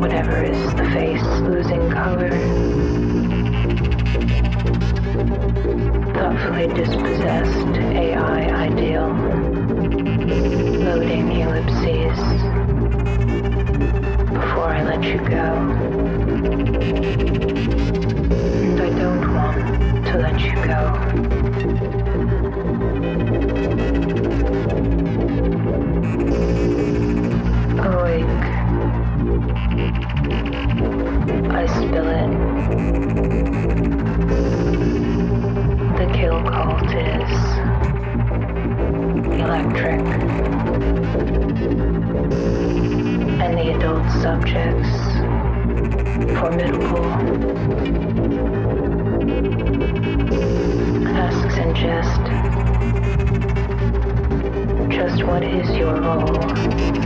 Whatever is the face losing color, thoughtfully dispossessed. subjects, formidable, asks in jest, just what is your role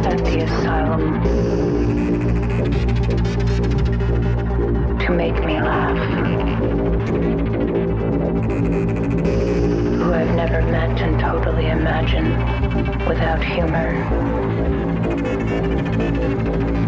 at the asylum? To make me laugh who I've never met and totally imagined without humor.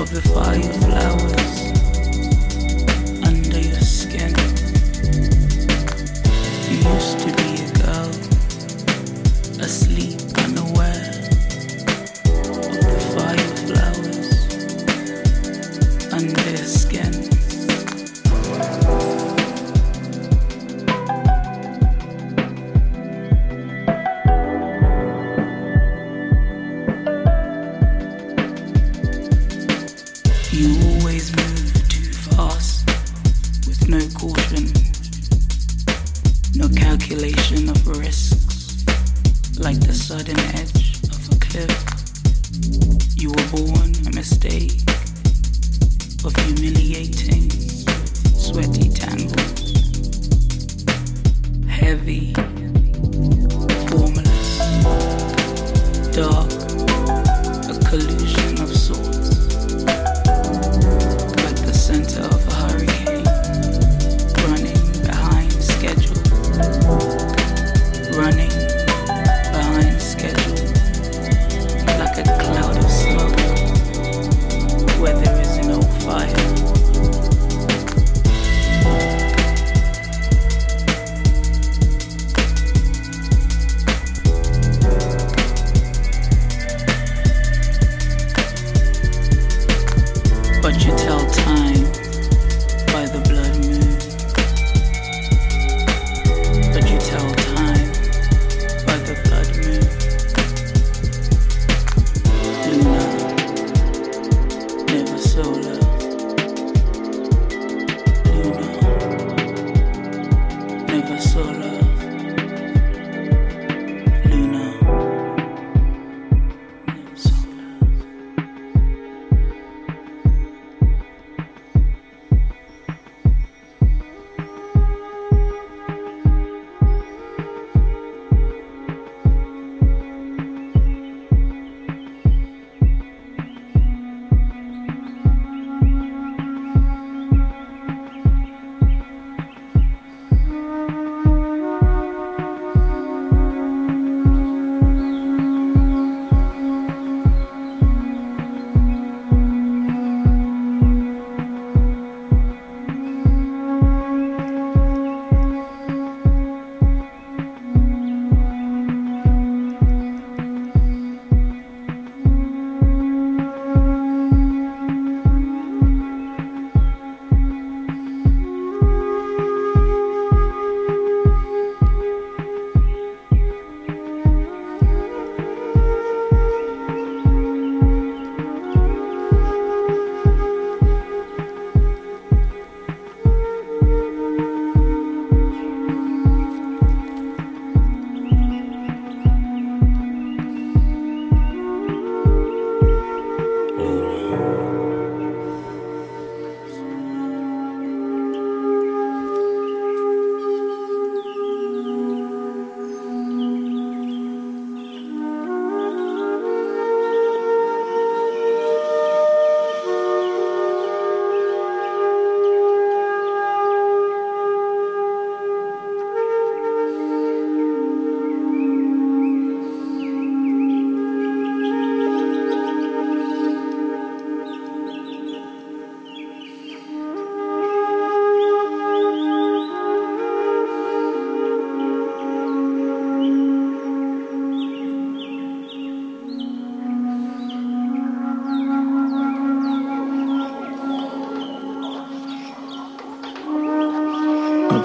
of you fire flowers.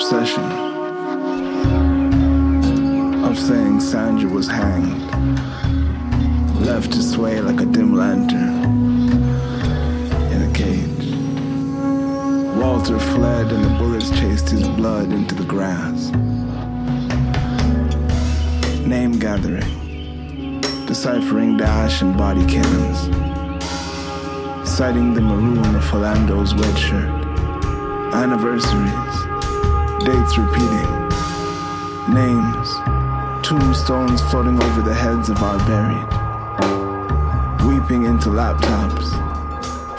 obsession of saying Sandra was hanged, left to sway like a dim lantern in a cage. Walter fled and the bullets chased his blood into the grass. Name gathering, deciphering dash and body cams, citing the maroon of Philando's wet shirt, anniversaries dates repeating, names, tombstones floating over the heads of our buried, weeping into laptops,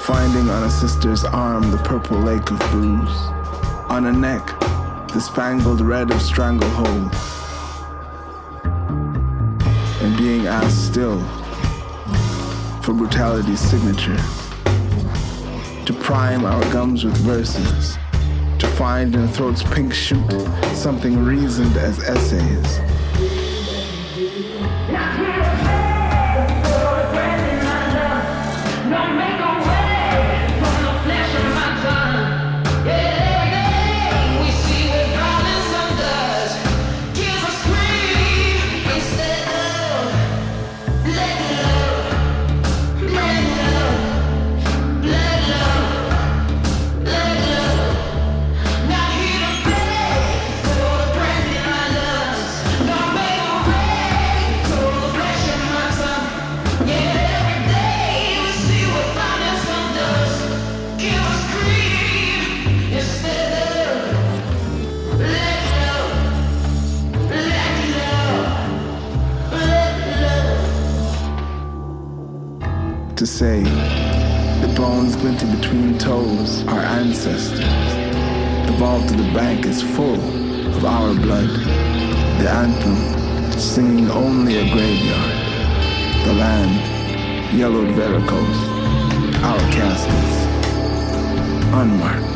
finding on a sister's arm the purple lake of bruise, on a neck the spangled red of stranglehold, and being asked still for brutality's signature, to prime our gums with verses find in throat's pink shoot something reasoned as essays. Say the bones glinting between toes are ancestors. The vault of the bank is full of our blood. The anthem singing only a graveyard. The land, yellowed varicose. Our caskets, unmarked.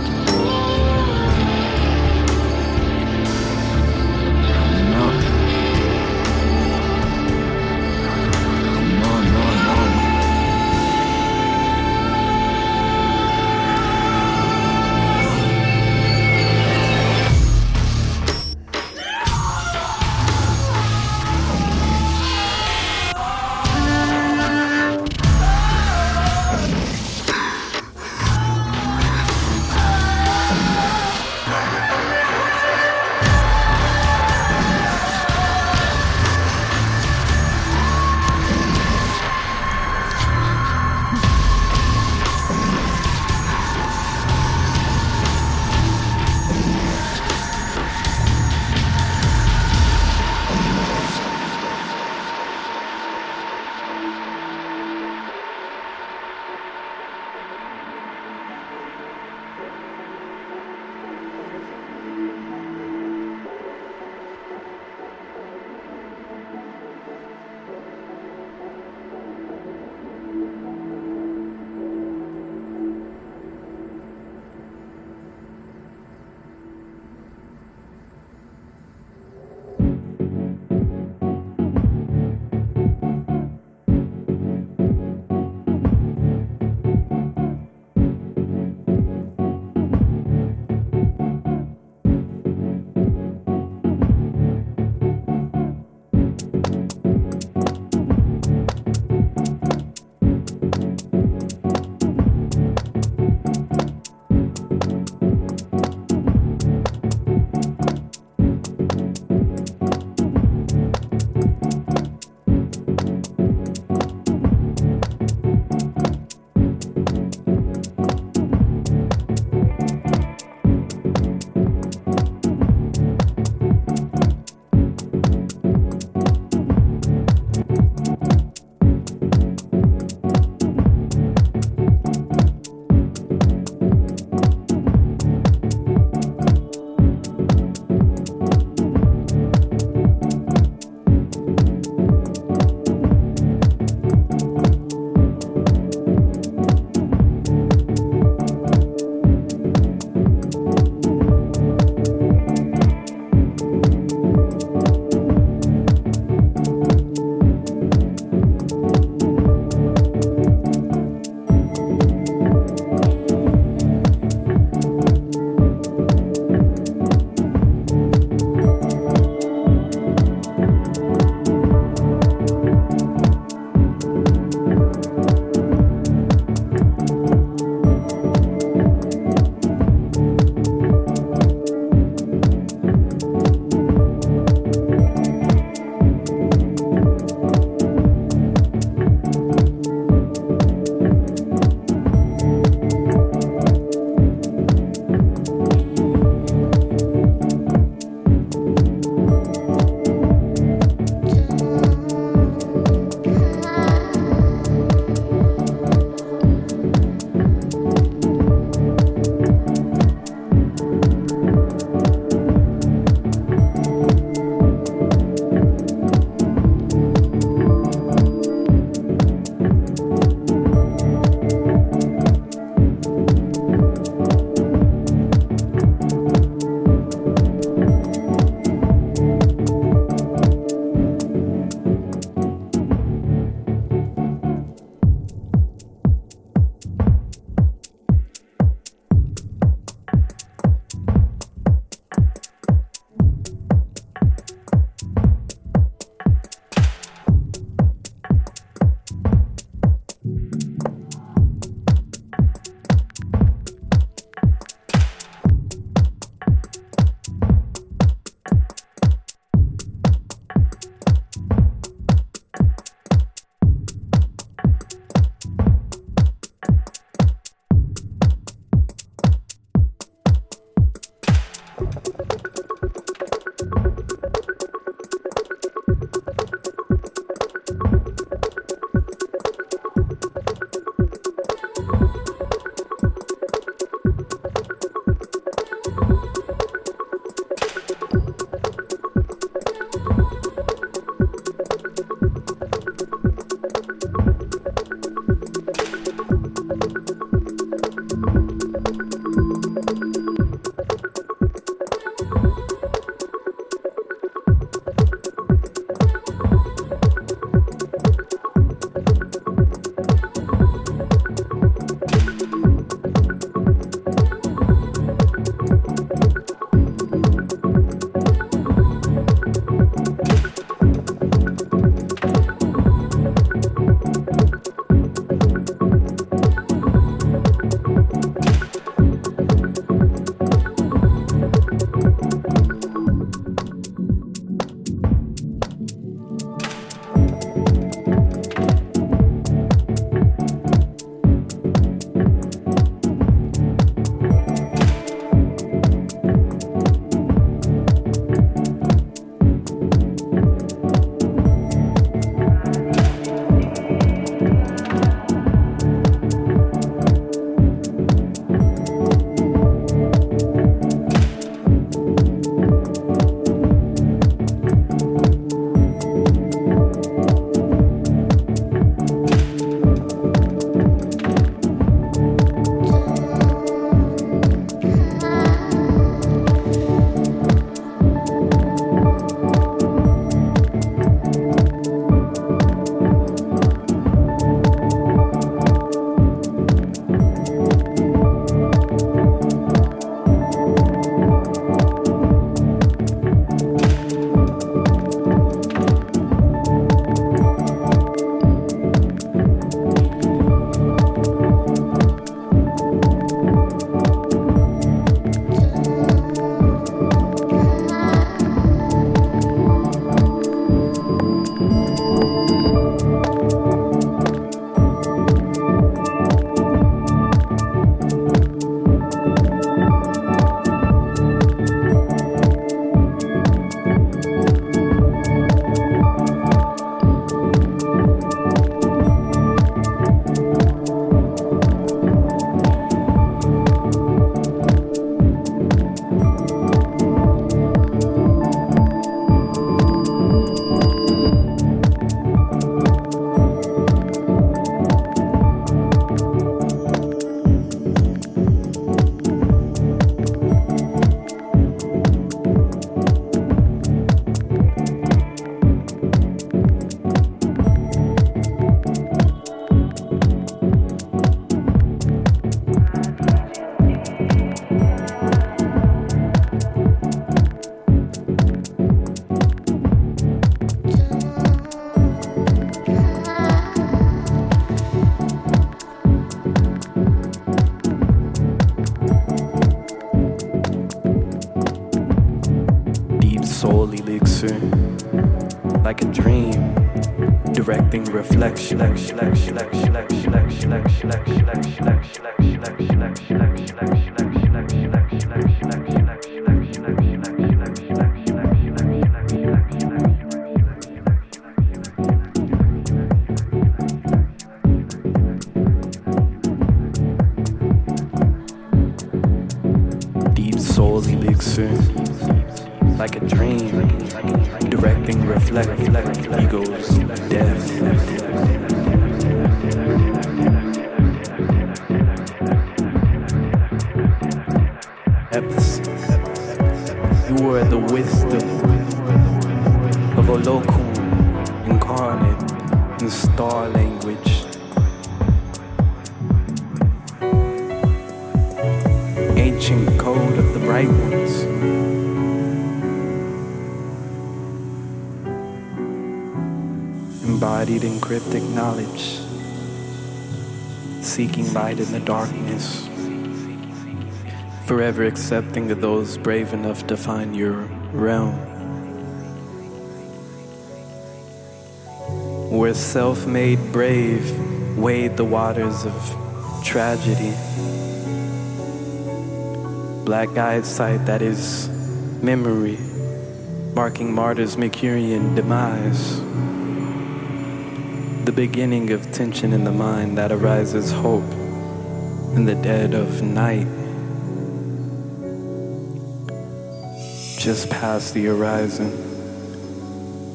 Accepting of those brave enough to find your realm. Where self made brave wade the waters of tragedy. Black eyed sight that is memory, marking martyrs' Mercurian demise. The beginning of tension in the mind that arises hope in the dead of night. Just past the horizon,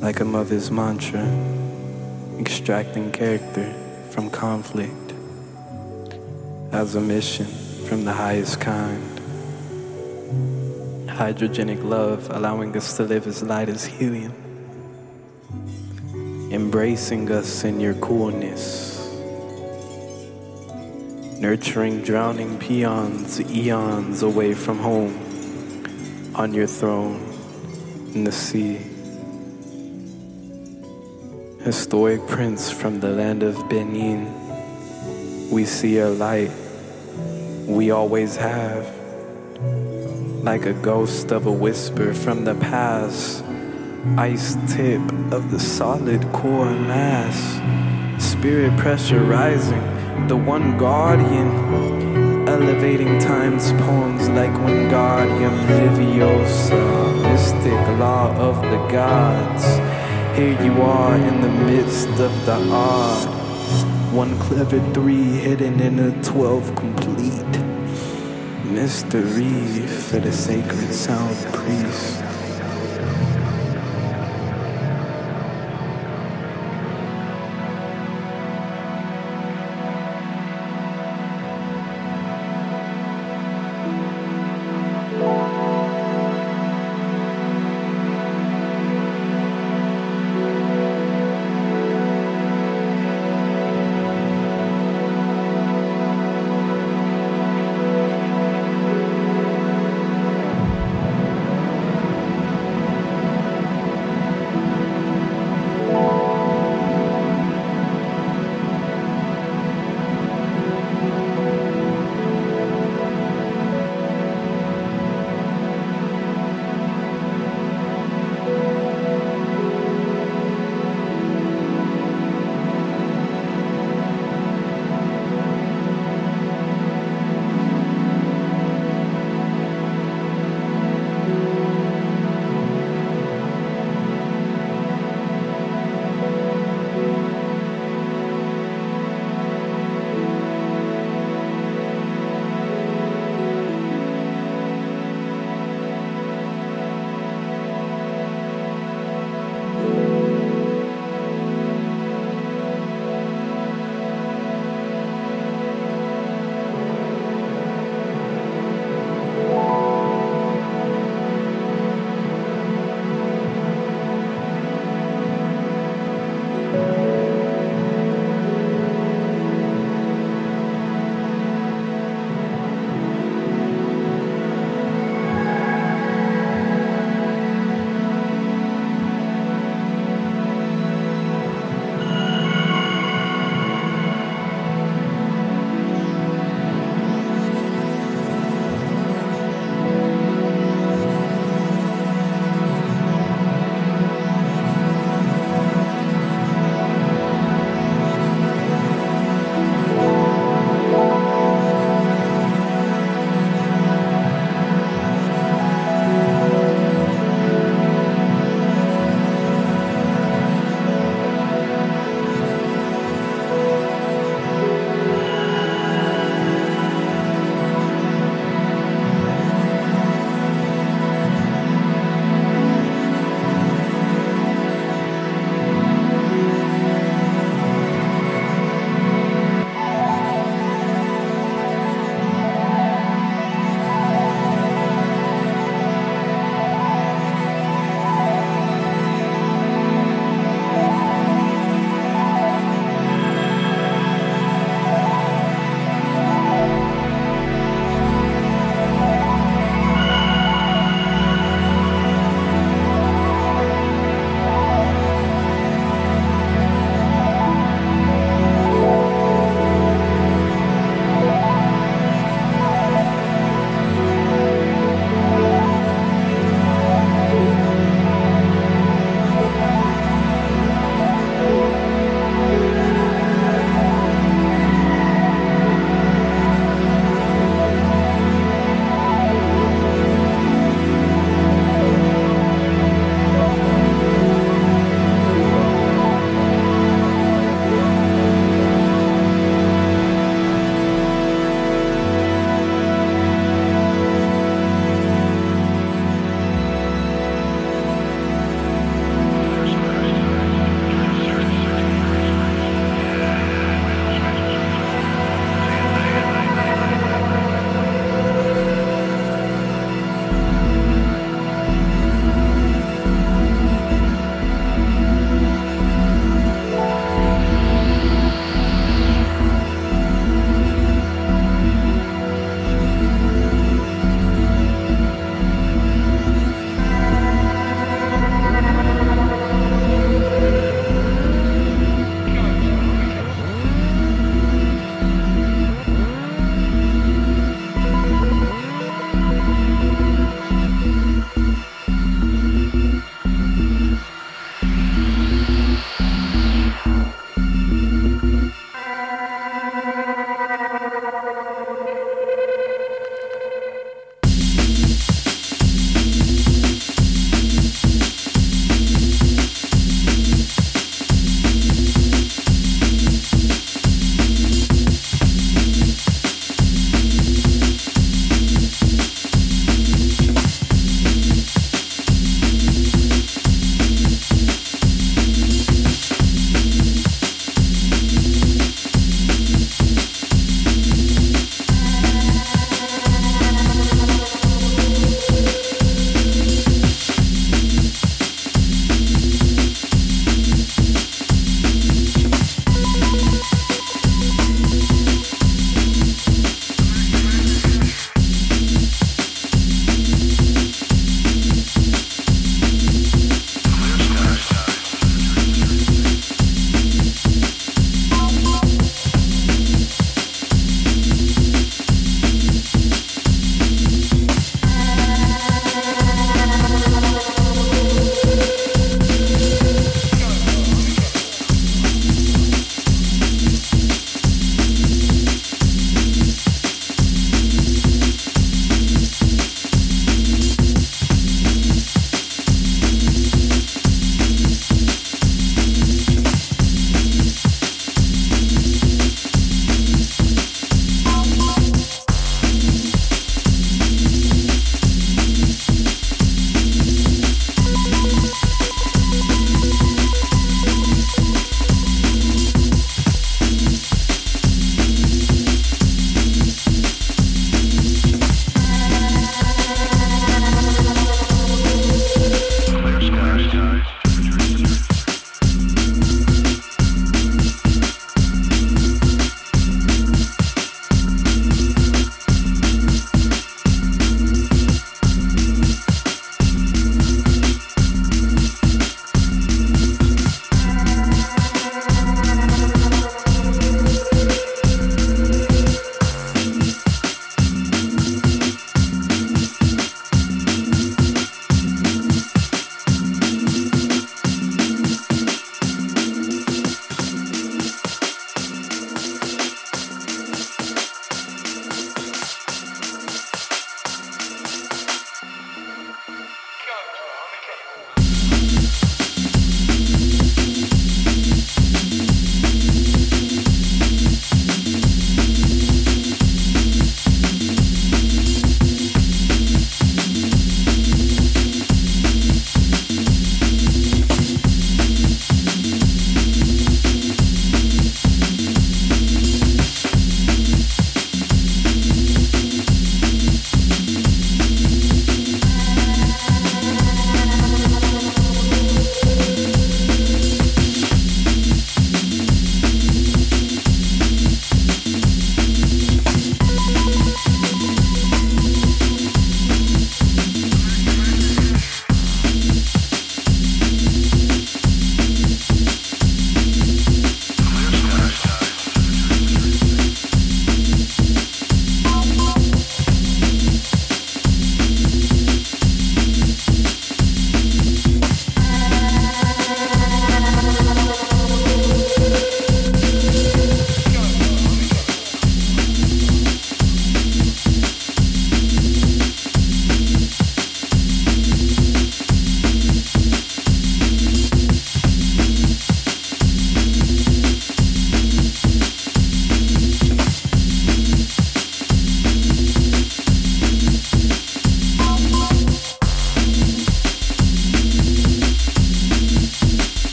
like a mother's mantra, extracting character from conflict as a mission from the highest kind. Hydrogenic love allowing us to live as light as helium embracing us in your coolness, nurturing drowning peons eons away from home, on your throne in the sea. Historic prince from the land of Benin, we see your light, we always have, like a ghost of a whisper from the past ice tip of the solid core mass. Spirit pressure rising, the one guardian. Elevating time's poems like when Wingardium Leviosa, uh, mystic law of the gods. Here you are in the midst of the odd. One clever three hidden in a twelve complete. Mystery for the sacred sound priest.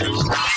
Yeah.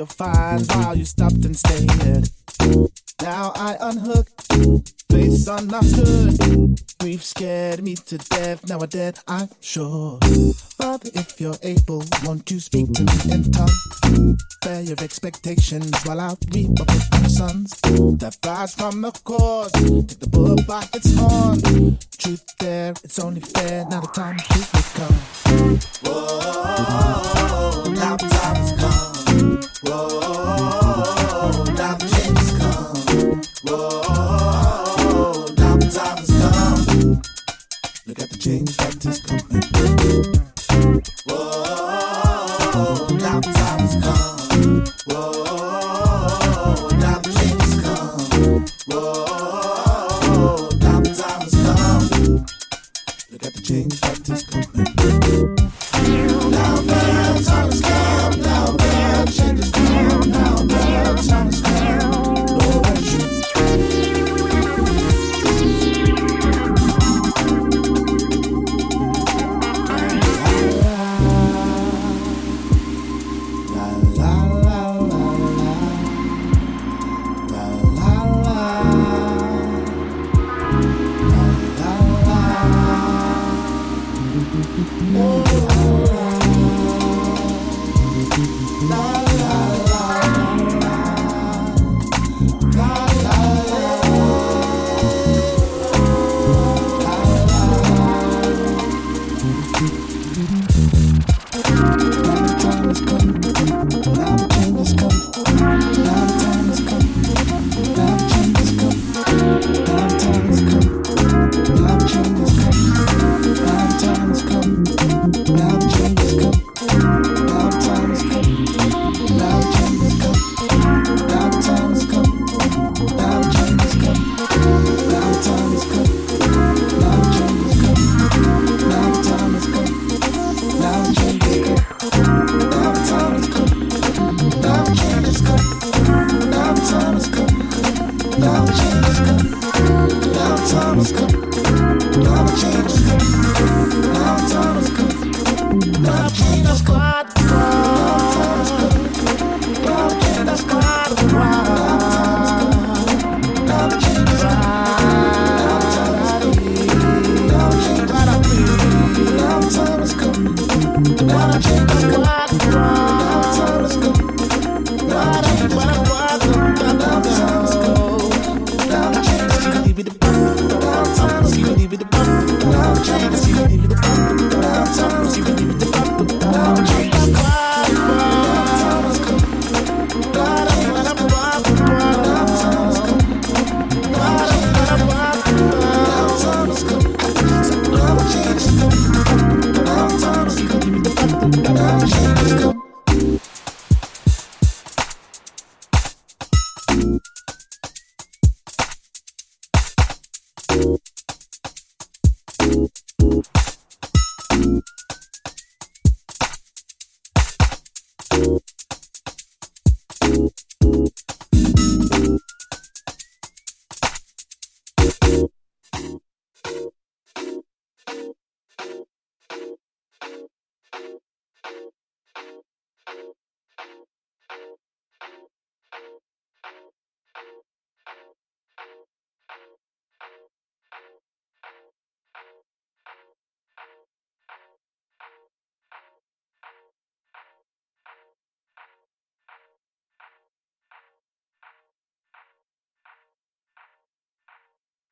you'll find while you stopped and stared. Now I unhook, face understood. Grief scared me to death, now I'm dead, I'm sure. But if you're able, won't you speak to me and talk? Bear your expectations while I reap up my sons that flies from the cause. Take the bull by its horn. Truth there, it's only fair, now the time truth will come. Whoa, now the time has come change.